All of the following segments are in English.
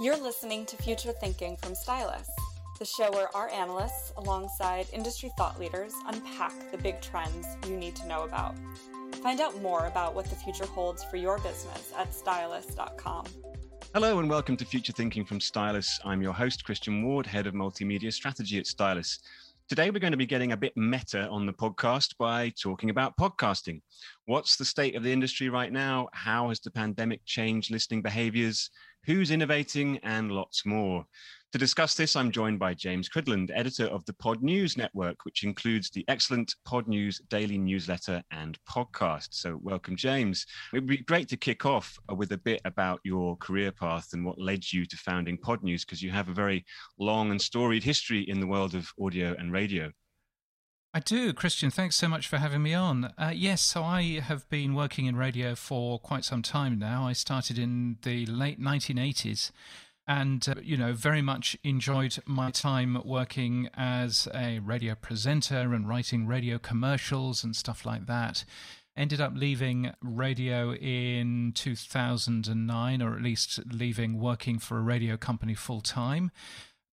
You're listening to Future Thinking from Stylus, the show where our analysts, alongside industry thought leaders, unpack the big trends you need to know about. Find out more about what the future holds for your business at stylus.com. Hello and welcome to Future Thinking from Stylus. I'm your host, Christian Ward, Head of Multimedia Strategy at Stylus. Today, we're going to be getting a bit meta on the podcast by talking about podcasting. What's the state of the industry right now? How has the pandemic changed listening behaviors? Who's innovating? And lots more. To discuss this, I'm joined by James Cridland, editor of the Podnews Network, which includes the excellent Podnews daily newsletter and podcast. So, welcome, James. It would be great to kick off with a bit about your career path and what led you to founding Podnews, because you have a very long and storied history in the world of audio and radio. I do, Christian. Thanks so much for having me on. Uh, yes, so I have been working in radio for quite some time now. I started in the late 1980s and uh, you know very much enjoyed my time working as a radio presenter and writing radio commercials and stuff like that ended up leaving radio in 2009 or at least leaving working for a radio company full time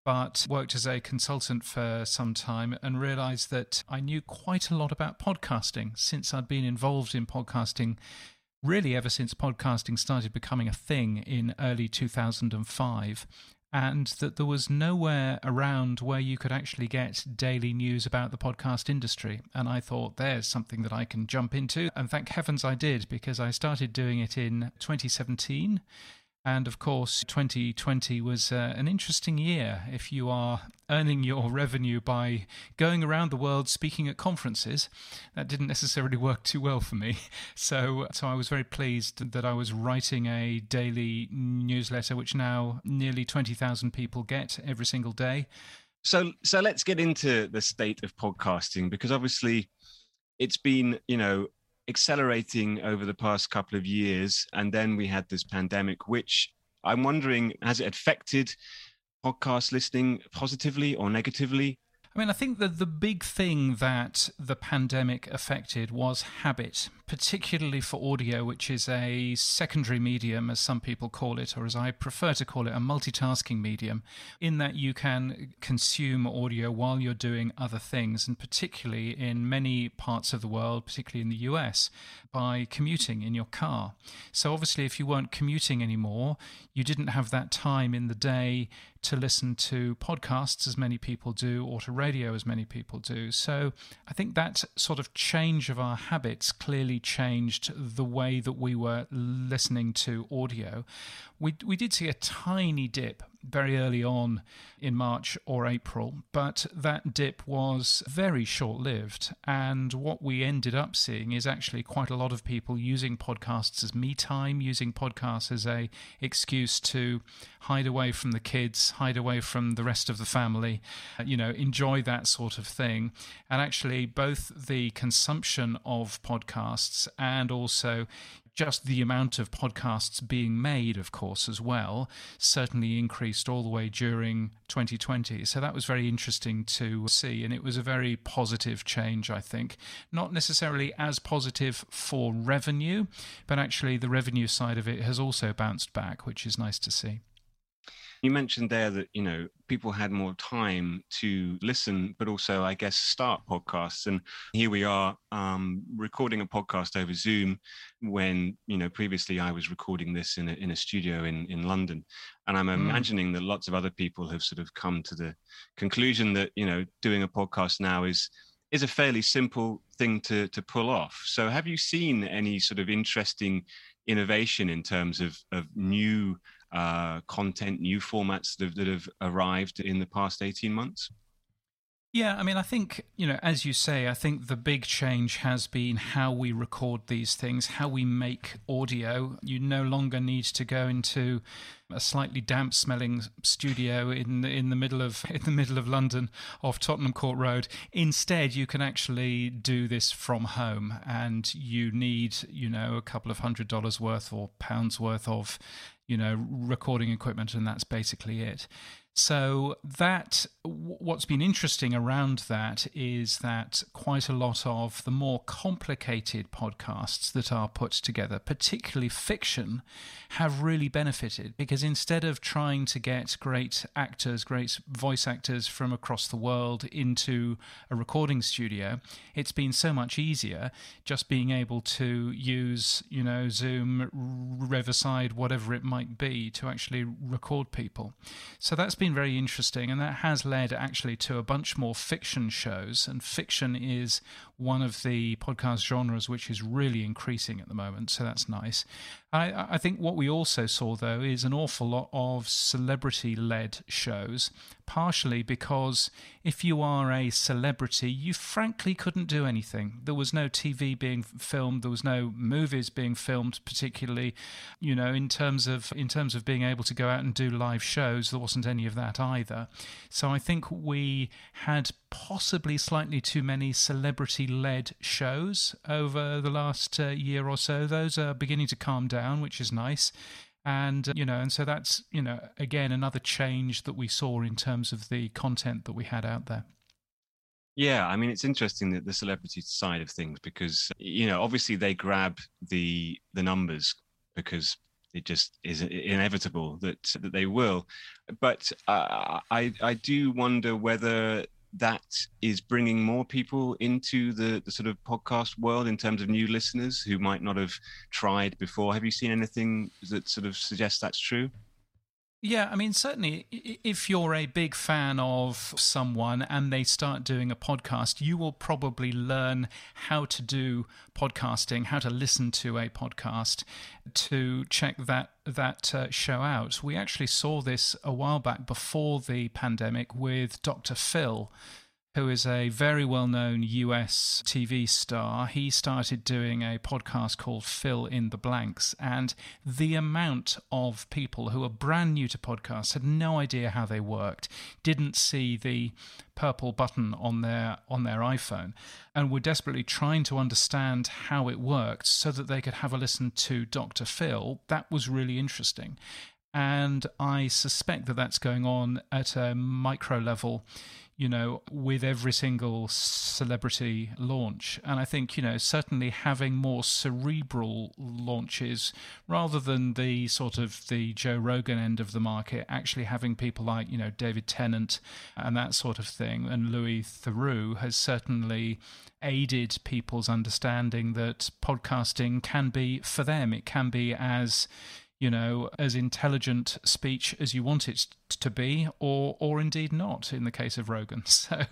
but worked as a consultant for some time and realized that I knew quite a lot about podcasting since I'd been involved in podcasting really ever since podcasting started becoming a thing in early 2005 and that there was nowhere around where you could actually get daily news about the podcast industry. And I thought, there's something that I can jump into. And thank heavens I did, because I started doing it in 2017. And of course, 2020 was uh, an interesting year if you are earning your revenue by going around the world speaking at conferences. That didn't necessarily work too well for me. So, so I was very pleased that I was writing a daily newsletter, which now nearly 20,000 people get every single day. So, so let's get into the state of podcasting because obviously it's been, you know, accelerating over the past couple of years. And then we had this pandemic, which I'm wondering has it affected podcast listening positively or negatively? I mean, I think that the big thing that the pandemic affected was habit, particularly for audio, which is a secondary medium, as some people call it, or as I prefer to call it, a multitasking medium, in that you can consume audio while you're doing other things, and particularly in many parts of the world, particularly in the US, by commuting in your car. So, obviously, if you weren't commuting anymore, you didn't have that time in the day to listen to podcasts as many people do or to radio as many people do. So I think that sort of change of our habits clearly changed the way that we were listening to audio. We, we did see a tiny dip very early on in March or April, but that dip was very short lived. And what we ended up seeing is actually quite a lot of people using podcasts as me time, using podcasts as a excuse to hide away from the kids, hide away from the rest of the family, you know, enjoy that sort of thing. And actually, both the consumption of podcasts and also just the amount of podcasts being made, of course, as well, certainly increased all the way during 2020. So that was very interesting to see. And it was a very positive change, I think. Not necessarily as positive for revenue, but actually the revenue side of it has also bounced back, which is nice to see. You mentioned there that you know people had more time to listen, but also, I guess, start podcasts. And here we are um, recording a podcast over Zoom. When you know previously I was recording this in a, in a studio in in London, and I'm mm. imagining that lots of other people have sort of come to the conclusion that you know doing a podcast now is is a fairly simple thing to to pull off. So, have you seen any sort of interesting innovation in terms of of new uh, content, new formats that have, that have arrived in the past 18 months? Yeah, I mean, I think, you know, as you say, I think the big change has been how we record these things, how we make audio. You no longer need to go into a slightly damp smelling studio in the, in the middle of in the middle of London off Tottenham Court Road. Instead, you can actually do this from home and you need, you know, a couple of hundred dollars worth or pounds worth of you know, recording equipment, and that's basically it. So that what's been interesting around that is that quite a lot of the more complicated podcasts that are put together, particularly fiction, have really benefited because instead of trying to get great actors, great voice actors from across the world into a recording studio, it's been so much easier just being able to use, you know, Zoom, Riverside, whatever it might be, to actually record people. So that's been very interesting, and that has led actually to a bunch more fiction shows. And fiction is one of the podcast genres which is really increasing at the moment, so that's nice. I, I think what we also saw, though, is an awful lot of celebrity led shows, partially because if you are a celebrity, you frankly couldn't do anything. There was no TV being filmed, there was no movies being filmed, particularly, you know, in terms of in terms of being able to go out and do live shows, there wasn't any of that either. So I think we had possibly slightly too many celebrity led shows over the last uh, year or so. Those are beginning to calm down, which is nice. And you know and so that's you know again another change that we saw in terms of the content that we had out there. Yeah i mean it's interesting that the celebrity side of things because you know obviously they grab the the numbers because it just is inevitable that that they will. But uh, i i do wonder whether that is bringing more people into the, the sort of podcast world in terms of new listeners who might not have tried before. Have you seen anything that sort of suggests that's true? Yeah, I mean, certainly, if you're a big fan of someone and they start doing a podcast, you will probably learn how to do podcasting, how to listen to a podcast, to check that that uh, show out. We actually saw this a while back before the pandemic with Dr. Phil who is a very well known US TV star, he started doing a podcast called Phil in the Blanks. And the amount of people who are brand new to podcasts had no idea how they worked, didn't see the purple button on their on their iPhone and were desperately trying to understand how it worked so that they could have a listen to Dr. Phil. That was really interesting. And I suspect that that's going on at a micro level you know, with every single celebrity launch. And I think, you know, certainly having more cerebral launches rather than the sort of the Joe Rogan end of the market, actually having people like, you know, David Tennant and that sort of thing, and Louis Theroux has certainly aided people's understanding that podcasting can be for them. It can be as you know, as intelligent speech as you want it to be, or or indeed not in the case of Rogan. So,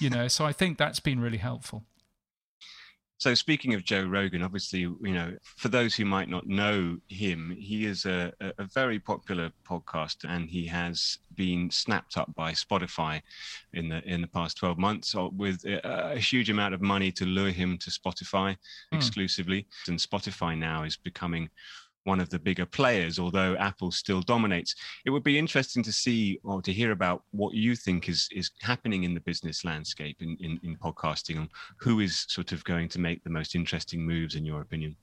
you know, so I think that's been really helpful. So speaking of Joe Rogan, obviously, you know, for those who might not know him, he is a, a very popular podcast, and he has been snapped up by Spotify in the in the past twelve months uh, with a, a huge amount of money to lure him to Spotify mm. exclusively. And Spotify now is becoming one of the bigger players, although Apple still dominates. It would be interesting to see or to hear about what you think is is happening in the business landscape in, in, in podcasting and who is sort of going to make the most interesting moves in your opinion.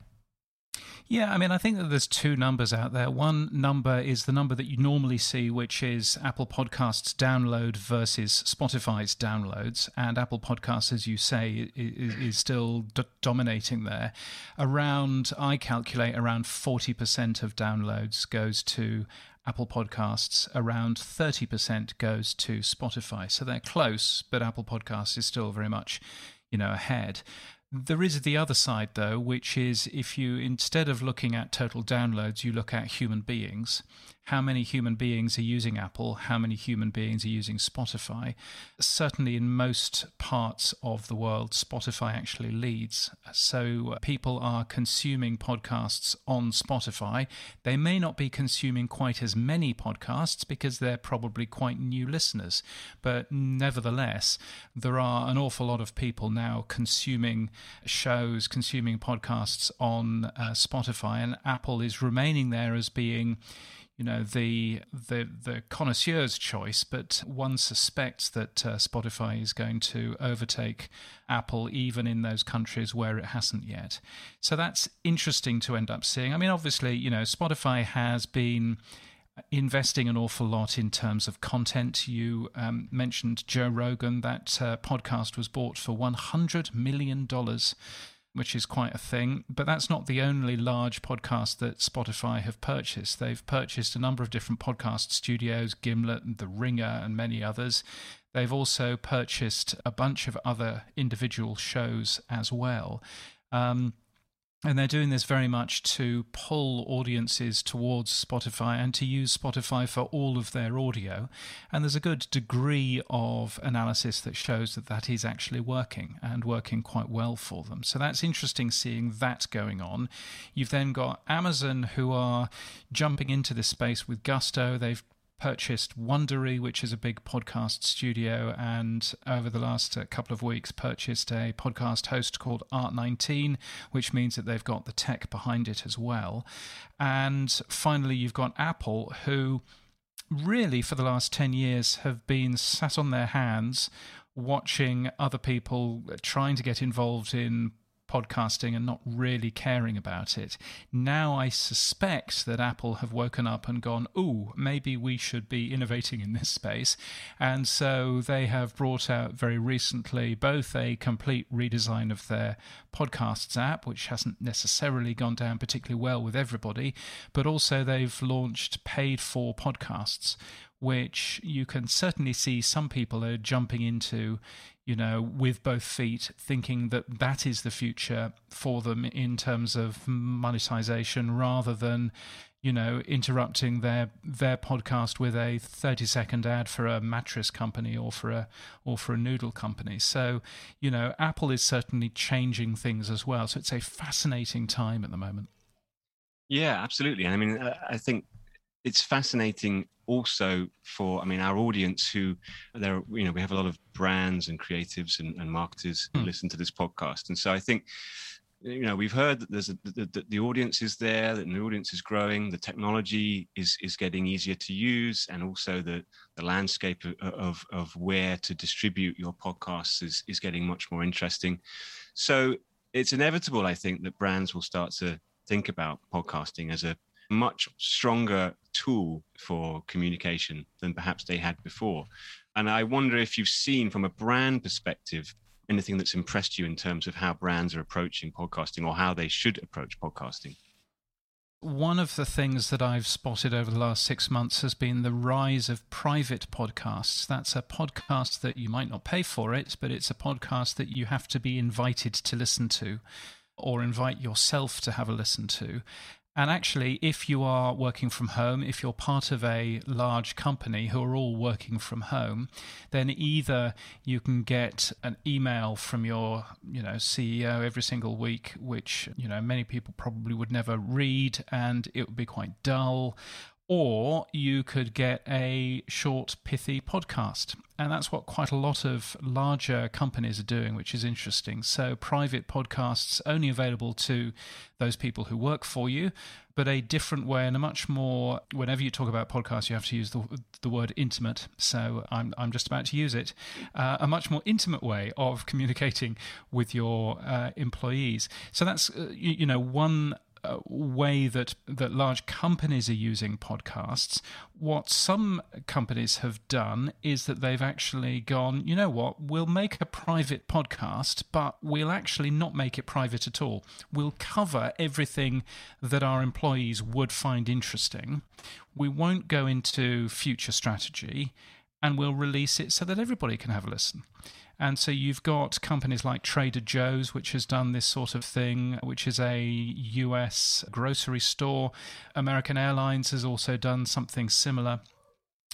Yeah, I mean, I think that there's two numbers out there. One number is the number that you normally see, which is Apple Podcasts download versus Spotify's downloads. And Apple Podcasts, as you say, is, is still d- dominating there. Around, I calculate, around 40% of downloads goes to Apple Podcasts, around 30% goes to Spotify. So they're close, but Apple Podcasts is still very much, you know, ahead. There is the other side, though, which is if you, instead of looking at total downloads, you look at human beings how many human beings are using Apple, how many human beings are using Spotify. Certainly, in most parts of the world, Spotify actually leads. So, people are consuming podcasts on Spotify. They may not be consuming quite as many podcasts because they're probably quite new listeners, but nevertheless, there are an awful lot of people now consuming shows, consuming podcasts on uh, Spotify, and Apple is remaining there as being you know the the the connoisseur's choice, but one suspects that uh, Spotify is going to overtake Apple even in those countries where it hasn't yet. So that's interesting to end up seeing. I mean, obviously, you know, Spotify has been investing an awful lot in terms of content. You um, mentioned Joe Rogan. That uh, podcast was bought for $100 million which is quite a thing. But that's not the only large podcast that Spotify have purchased. They've purchased a number of different podcast studios, Gimlet, The Ringer, and many others. They've also purchased a bunch of other individual shows as well. Um, and they're doing this very much to pull audiences towards Spotify and to use Spotify for all of their audio. And there's a good degree of analysis that shows that that is actually working and working quite well for them. So that's interesting seeing that going on. You've then got Amazon who are jumping into this space with gusto. They've purchased Wondery, which is a big podcast studio, and over the last uh, couple of weeks purchased a podcast host called Art19, which means that they've got the tech behind it as well. And finally, you've got Apple, who really for the last 10 years have been sat on their hands watching other people trying to get involved in podcasting and not really caring about it. Now I suspect that Apple have woken up and gone, ooh, maybe we should be innovating in this space. And so they have brought out very recently both a complete redesign of their podcasts app, which hasn't necessarily gone down particularly well with everybody, but also they've launched paid for podcasts which you can certainly see some people are jumping into you know, with both feet, thinking that that is the future for them in terms of monetization rather than, you know, interrupting their their podcast with a 30 second ad for a mattress company or for a or for a noodle company. So, you know, Apple is certainly changing things as well. So it's a fascinating time at the moment. Yeah, absolutely. I mean, I think it's fascinating also for i mean our audience who there you know we have a lot of brands and creatives and, and marketers who mm. listen to this podcast and so i think you know we've heard that there's a, the, the audience is there that the audience is growing the technology is is getting easier to use and also the the landscape of of, of where to distribute your podcasts is is getting much more interesting so it's inevitable i think that brands will start to think about podcasting as a much stronger tool for communication than perhaps they had before. And I wonder if you've seen from a brand perspective anything that's impressed you in terms of how brands are approaching podcasting or how they should approach podcasting. One of the things that I've spotted over the last six months has been the rise of private podcasts. That's a podcast that you might not pay for it, but it's a podcast that you have to be invited to listen to or invite yourself to have a listen to. And actually, if you are working from home, if you're part of a large company who are all working from home, then either you can get an email from your, you know, CEO every single week, which, you know, many people probably would never read and it would be quite dull, or you could get a short, pithy podcast. And that's what quite a lot of larger companies are doing, which is interesting. So, private podcasts only available to those people who work for you, but a different way and a much more, whenever you talk about podcasts, you have to use the, the word intimate. So, I'm, I'm just about to use it. Uh, a much more intimate way of communicating with your uh, employees. So, that's, uh, you, you know, one uh, way that that large companies are using podcasts. What some companies have done is that they've actually gone, you know what, we'll make a private podcast, but we'll actually not make it private at all. We'll cover everything that our employees would find interesting. We won't go into future strategy and we'll release it so that everybody can have a listen. And so you've got companies like Trader Joe's, which has done this sort of thing, which is a US grocery store. American Airlines has also done something similar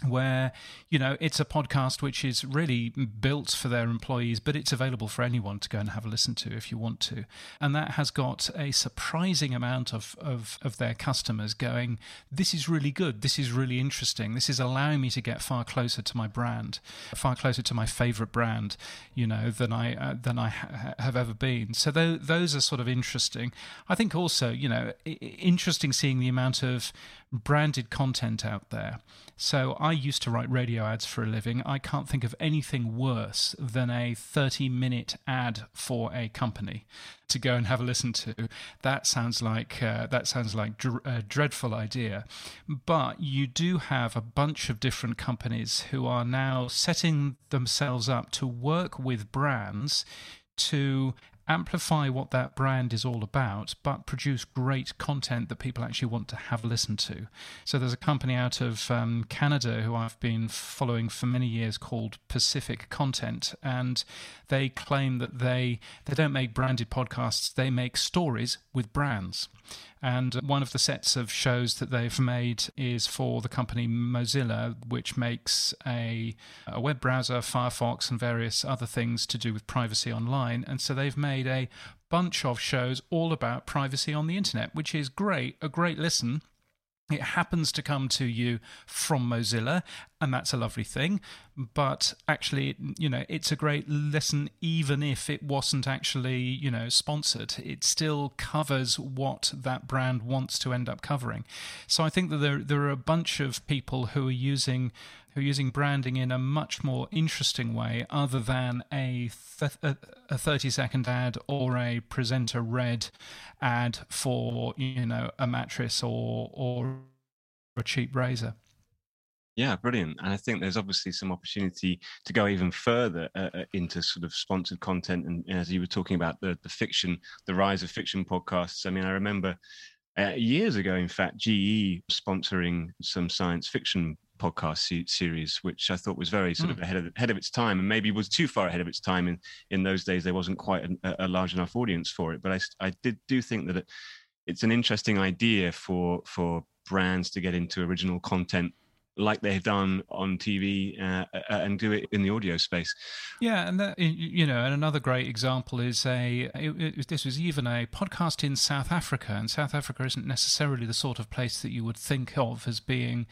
where you know it's a podcast which is really built for their employees but it's available for anyone to go and have a listen to if you want to. And that has got a surprising amount of, of, of their customers going this is really good. This is really interesting. This is allowing me to get far closer to my brand far closer to my favorite brand you know than i uh, than i ha- have ever been. So th- those are sort of interesting. I think also you know I- interesting seeing the amount of branded content out there so I used to write radio ads for a living. I can't think of anything worse than a 30 minute ad for a company to go and have a listen to. That sounds like uh, that sounds like dr- a dreadful idea. But you do have a bunch of different companies who are now setting themselves up to work with brands to amplify what that brand is all about, but produce great content that people actually want to have listened to. So there's a company out of um, Canada who I've been following for many years called Pacific Content, and they claim that they they don't make branded podcasts; they make stories with brands. And one of the sets of shows that they've made is for the company Mozilla, which makes a, a, web browser, Firefox, and various other things to do with privacy online. And so they've made a bunch of shows all about privacy on the internet, which is great, a great listen. It happens to come to you from Mozilla, and that's a lovely thing. But actually, you know, it's a great lesson, even if it wasn't actually, you know, sponsored. It still covers what that brand wants to end up covering. So I think that there there are a bunch of people who are using who are using branding in a much more interesting way, other than a th- a thirty second ad or a presenter read ad for you know a mattress or or a cheap razor. Yeah, brilliant. And I think there's obviously some opportunity to go even further uh, uh into sort of sponsored content. And, as you were talking about the, the fiction, the rise of fiction podcasts. I mean, I remember uh, years ago, in fact, GE sponsoring some science fiction podcast series, which I thought was very sort mm. of ahead of ahead of its time, and maybe was too far ahead of its time. In in those days, there wasn't quite a, a large enough audience for it. But I I did do think that it, it's an interesting idea for for brands to get into original content like they've done on TV uh, and do it in the audio space. Yeah, and that, you know, and another great example is a it, it, this was even a podcast in South Africa, and South Africa isn't necessarily the sort of place that you would think of as being,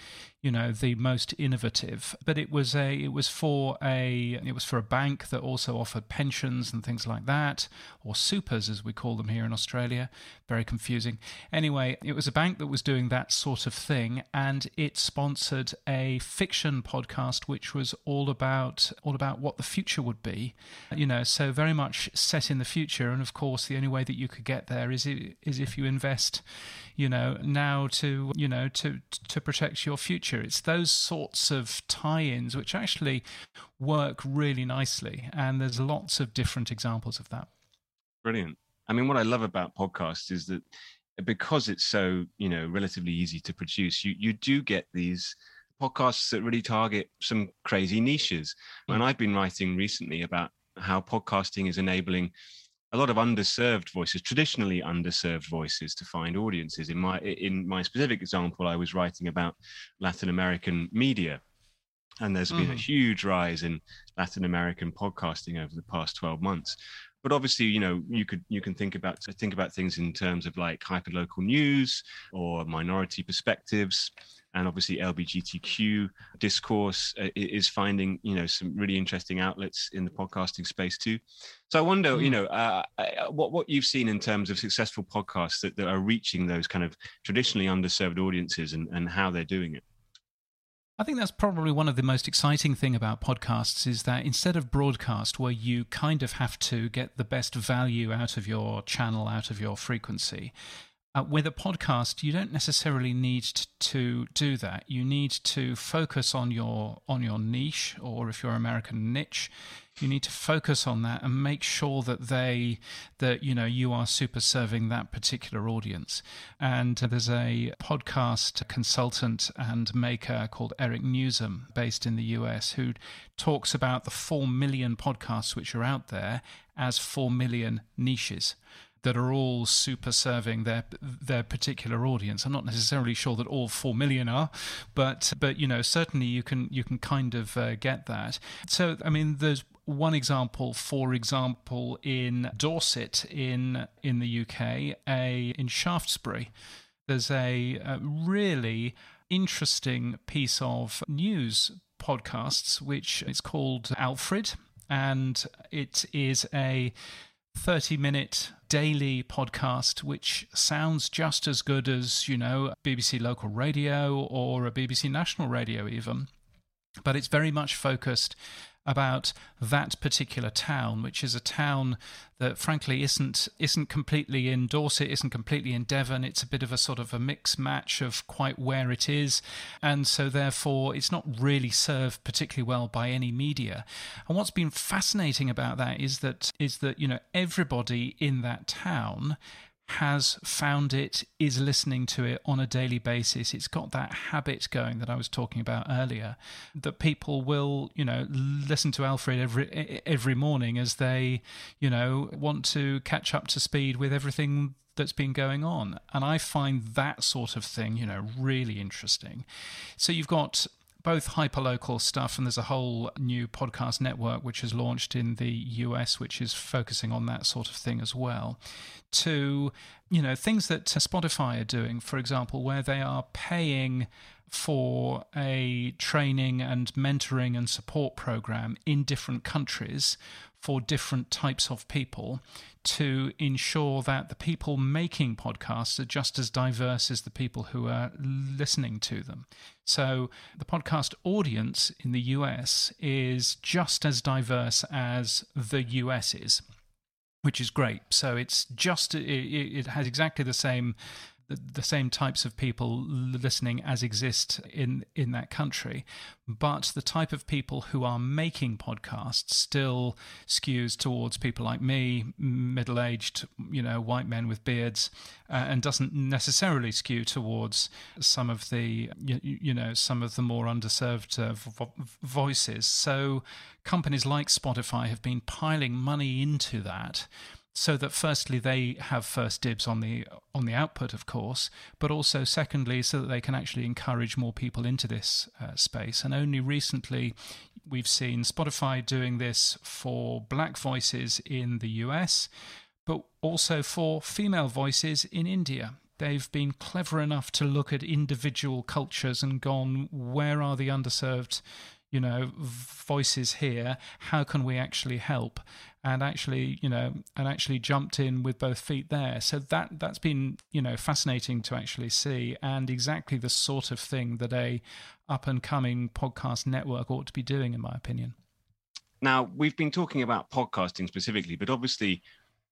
you know, the most innovative. But it was a it was for a it was for a bank that also offered pensions and things like that, or supers as we call them here in Australia. Very confusing. Anyway, it was a bank that was doing that sort of thing, and it sponsored a fiction podcast which was all about all about what the future would be. You know, so very much set in the future. And of course, the only way that you could get there is is if you invest, you know, now to you know to to protect your future. It's those sorts of tie-ins which actually work really nicely, and there's lots of different examples of that. Brilliant. I mean, what I love about podcasts is that because it's so you know relatively easy to produce you you do get these podcasts that really target some crazy niches. Mm. And I've been writing recently about how podcasting is enabling a lot of underserved voices, traditionally underserved voices, to find audiences. In my in my specific example, I was writing about Latin American media, and there's been a mm-hmm. huge rise in Latin American podcasting over the past 12 months. But obviously, you know, you could you can think about think about things in terms of like hyperlocal news or minority perspectives and obviously LGBTQ discourse uh, is finding you know some really interesting outlets in the podcasting space too. So I wonder, mm. you know, uh, uh, what what you've seen in terms of successful podcasts that, that are reaching those kind of traditionally underserved audiences and, and how they're doing it. I think that's probably one of the most exciting thing about podcasts is that instead of broadcast where you kind of have to get the best value out of your channel, out of your frequency, uh, with a podcast, you don't necessarily need to do that. You need to focus on your on your niche, or if you're American niche, you need to focus on that and make sure that they that you know you are super serving that particular audience. And there's a podcast consultant and maker called Eric Nuzum, based in the US, who talks about the four million podcasts which are out there as four million niches that are all super serving their their particular audience. I'm not necessarily sure that all four million are, but but you know certainly you can you can kind of uh, get that. So I mean, there's one example, for example, in Dorset in in the UK, a in Shaftesbury, there's a, a really interesting piece of news podcasts which is called Alfred and it is a 30 minute daily podcast, which sounds just as good as, you know, BBC local radio or a BBC national radio, even. but it's very much focused about that particular town, which is a town that frankly isn't isn't completely in Dorset, isn't completely in Devon. It's a bit of a sort of a mix match of quite where it is, and so therefore it's not really served particularly well by any media. And what's been fascinating about that is that is that you know everybody in that town has found it, is listening to it on a daily basis. It's got that habit going that I was talking about earlier. That people will, you know, listen to Alfred every every morning as they, you know, want to catch up to speed with everything that's been going on. And I find that sort of thing, you know, really interesting. So you've got both hyperlocal stuff, and there's a whole new podcast network which has launched in the US, which is focusing on that sort of thing as well. To you know things that Spotify are doing, for example, where they are paying for a training and mentoring and support program in different countries for different types of people to ensure that the people making podcasts are just as diverse as the people who are listening to them. So the podcast audience in the US is just as diverse as the US is, which is great. So it's just, it, it has exactly the same the, the same types of people listening as exist in in that country, but the type of people who are making podcasts still skews towards people like me, middle aged, you know, white men with beards, uh, and doesn't necessarily skew towards some of the you, you know some of the more underserved uh, vo- voices. So companies like Spotify have been piling money into that so that firstly they have first dibs on the on the output of course but also secondly so that they can actually encourage more people into this uh, space. And only recently we've seen Spotify doing this for black voices in the US but also for female voices in India. They've been clever enough to look at individual cultures and gone where are the underserved you know voices here how can we actually help? And actually you know and actually jumped in with both feet there. So that that's been you know fascinating to actually see and exactly the sort of thing that a up and coming podcast network ought to be doing in my opinion. Now we've been talking about podcasting specifically but obviously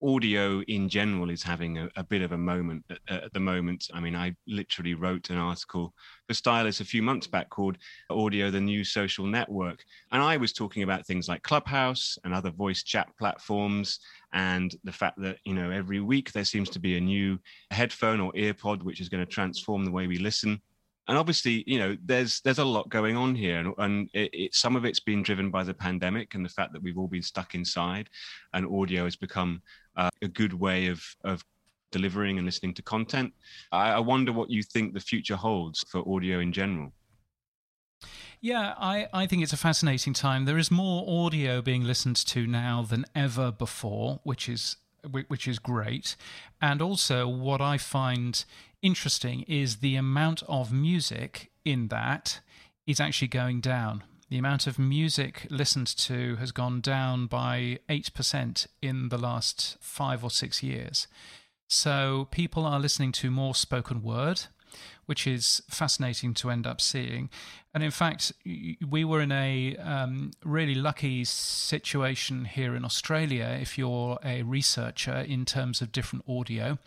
audio in general is having a, a bit of a moment at, at, the moment. I mean, I literally wrote an article for Stylus a few months back called Audio, the New Social Network. And I was talking about things like Clubhouse and other voice chat platforms and the fact that, you know, every week there seems to be a new headphone or earpod which is going to transform the way we listen and obviously you know there's there's a lot going on here and, and it, it, some of it's been driven by the pandemic and the fact that we've all been stuck inside and audio has become uh, a good way of of delivering and listening to content I, I wonder what you think the future holds for audio in general yeah, I, I think it's a fascinating time. There is more audio being listened to now than ever before, which is which is great. And also, what I find interesting is the amount of music in that is actually going down. The amount of music listened to has gone down by 8% in the last five or six years. So people are listening to more spoken word which is fascinating to end up seeing. And in fact, we were in a um, really lucky situation here in Australia, if you're a researcher in terms of different audio,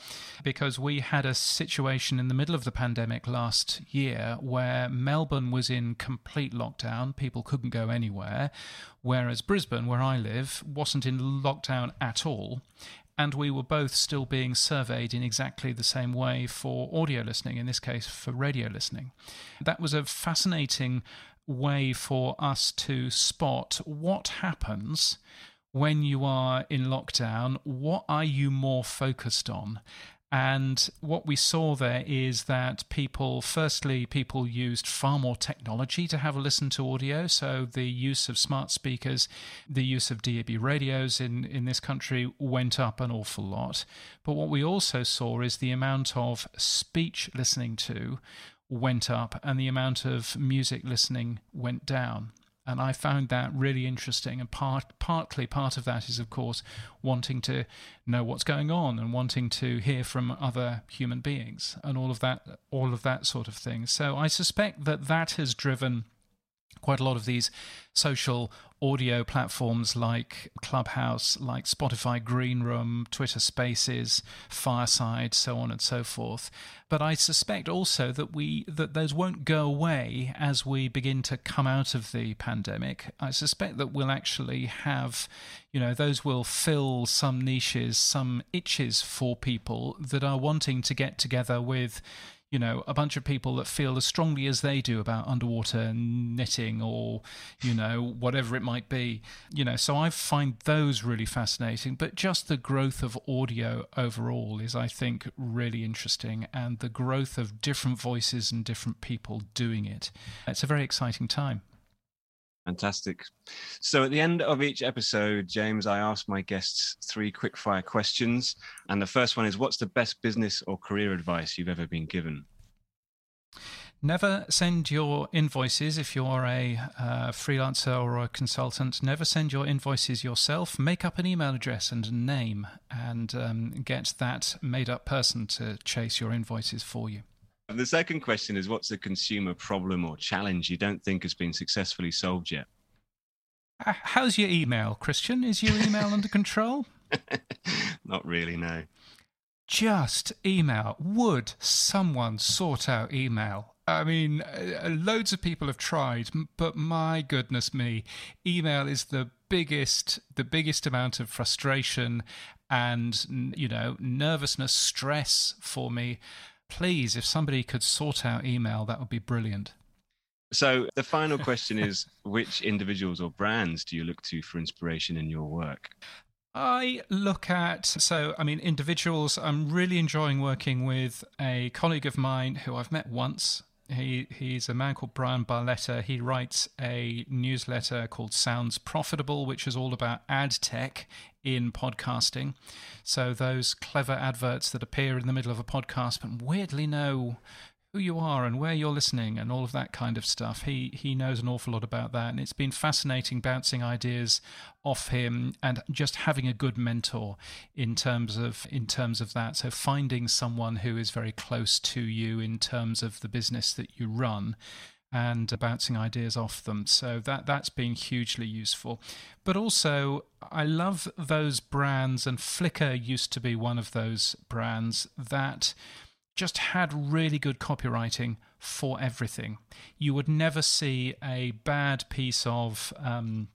because we had a situation in the middle of the pandemic last year where Melbourne was in complete lockdown, people couldn't go anywhere, whereas Brisbane, where I live, wasn't in lockdown at all and we were both still being surveyed in exactly the same way for audio listening, in this case for radio listening. That was a fascinating way for us to spot what happens when you are in lockdown. What are you more focused on? And what we saw there is that people, firstly, people used far more technology to have a listen to audio. So the use of smart speakers, the use of DAB radios in, in this country went up an awful lot. But what we also saw is the amount of speech listening to went up and the amount of music listening went down. And I found that really interesting. And part, partly part of that is, of course, wanting to know what's going on and wanting to hear from other human beings and all of that, all of that sort of thing. So I suspect that that has driven quite a lot of these social audio platforms like Clubhouse, like Spotify Green Room, Twitter Spaces, Fireside, so on and so forth. But I suspect also that we that those won't go away as we begin to come out of the pandemic. I suspect that we'll actually have, you know, those will fill some niches, some itches for people that are wanting to get together with you know, a bunch of people that feel as strongly as they do about underwater knitting or, you know, whatever it might be. You know, so I find those really fascinating. But just the growth of audio overall is, I think, really interesting. And the growth of different voices and different people doing it. It's a very exciting time. Fantastic. So at the end of each episode, James, I ask my guests three quickfire questions. And the first one is What's the best business or career advice you've ever been given? Never send your invoices if you're a uh, freelancer or a consultant. Never send your invoices yourself. Make up an email address and a name and um, get that made up person to chase your invoices for you. The second question is what's a consumer problem or challenge you don't think has been successfully solved yet? How's your email, Christian? Is your email under control? Not really, no. Just email. Would someone sort out email? I mean, uh, loads of people have tried, but my goodness me, email is the biggest, the biggest amount of frustration and you know nervousness, stress for me please, if somebody could sort out email, that would be brilliant. So the final question is which individuals or brands do you look to for inspiration in your work? I look at, so I mean, individuals. I'm really enjoying working with a colleague of mine who I've met once. He he's a man called Brian Barletta. He writes a newsletter called Sounds Profitable, which is all about ad tech in podcasting. So those clever adverts that appear in the middle of a podcast but weirdly know who you are and where you're listening and all of that kind of stuff. He he knows an awful lot about that, and it's been fascinating bouncing ideas off him and just having a good mentor in terms of in terms of that. So finding someone who is very close to you in terms of the business that you run and uh, bouncing ideas off them. So that that's been hugely useful. But also, I love those brands, and Flickr used to be one of those brands that just had really good copywriting for everything. You would never see a bad piece of um,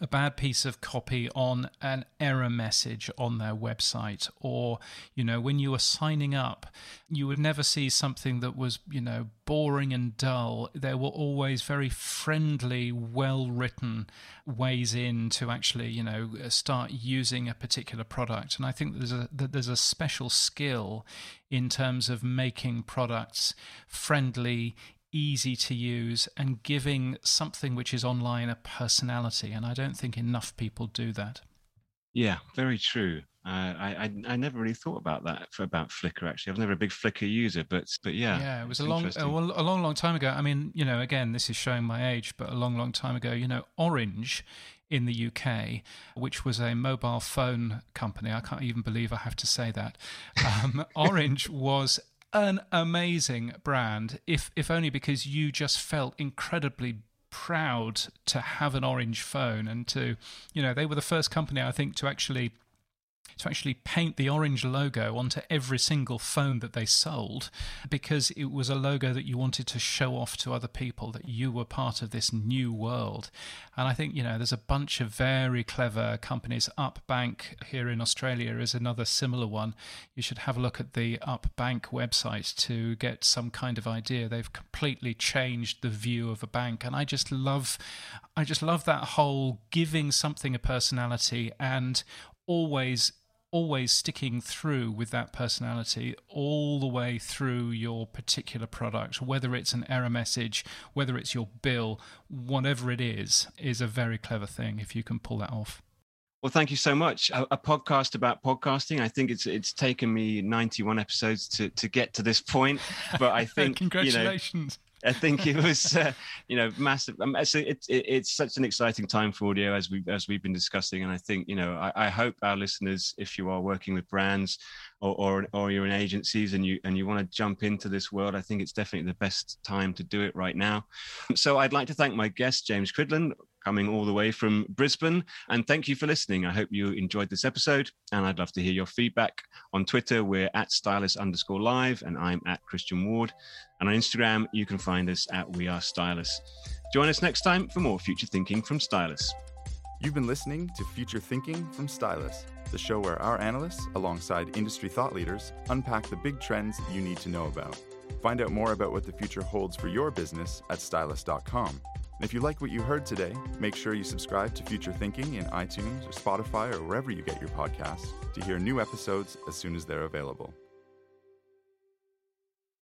a bad piece of copy on an error message on their website or you know when you were signing up you would never see something that was you know boring and dull. There were always very friendly well written ways in to actually you know start using a particular product. And i think there's a that there's a special skill in terms of making products friendly easy to use and giving something which is online a personality. And I don't think enough people do that. Yeah, very true. Uh, I, I, I never really thought about that for, about Flickr. Actually, I was never a big Flickr user, but but yeah, yeah, it was a long a, a long long time ago. I mean, you know, again, this is showing my age, but a long long time ago. You know, Orange in the UK, which was a mobile phone company. I can't even believe I have to say that. Um, Orange was an amazing brand, if if only because you just felt incredibly proud to have an orange phone and to, you know, they were the first company I think to actually to actually paint the orange logo onto every single phone that they sold because it was a logo that you wanted to show off to other people that you were part of this new world. And I think, you know, there's a bunch of very clever companies. UpBank here in Australia is another similar one. You should have a look at the UpBank website to get some kind of idea. They've completely changed the view of a bank. And I just love I just love that whole giving something a personality and always always sticking through with that personality all the way through your particular product, whether it's an error message, whether it's your bill, whatever it is, is a very clever thing if you can pull that off. Well, thank you so much. A, a, podcast about podcasting. I think it's it's taken me 91 episodes to to get to this point, but I think congratulations. I think it was, uh, you know, massive. Um, so it, it, it's such an exciting time for audio as we as we've been discussing, and I think you know, I, I hope our listeners, if you are working with brands or, or or you're in agencies and you and you want to jump into this world, I think it's definitely the best time to do it right now. So I'd like to thank my guest James Cridland coming all the way from Brisbane. And thank you for listening. I hope you enjoyed this episode. And I'd love to hear your feedback. On Twitter, we're at stylus underscore live, and I'm at Christian Ward. And on Instagram, you can find us at We Are Stylus. Join us next time for more future thinking from Stylus. You've been listening to Future Thinking from Stylus, the show where our analysts, alongside industry thought leaders, unpack the big trends you need to know about. Find out more about what the future holds for your business at stylus.com. And if you like what you heard today, make sure you subscribe to Future Thinking in iTunes or Spotify or wherever you get your podcasts to hear new episodes as soon as they're available.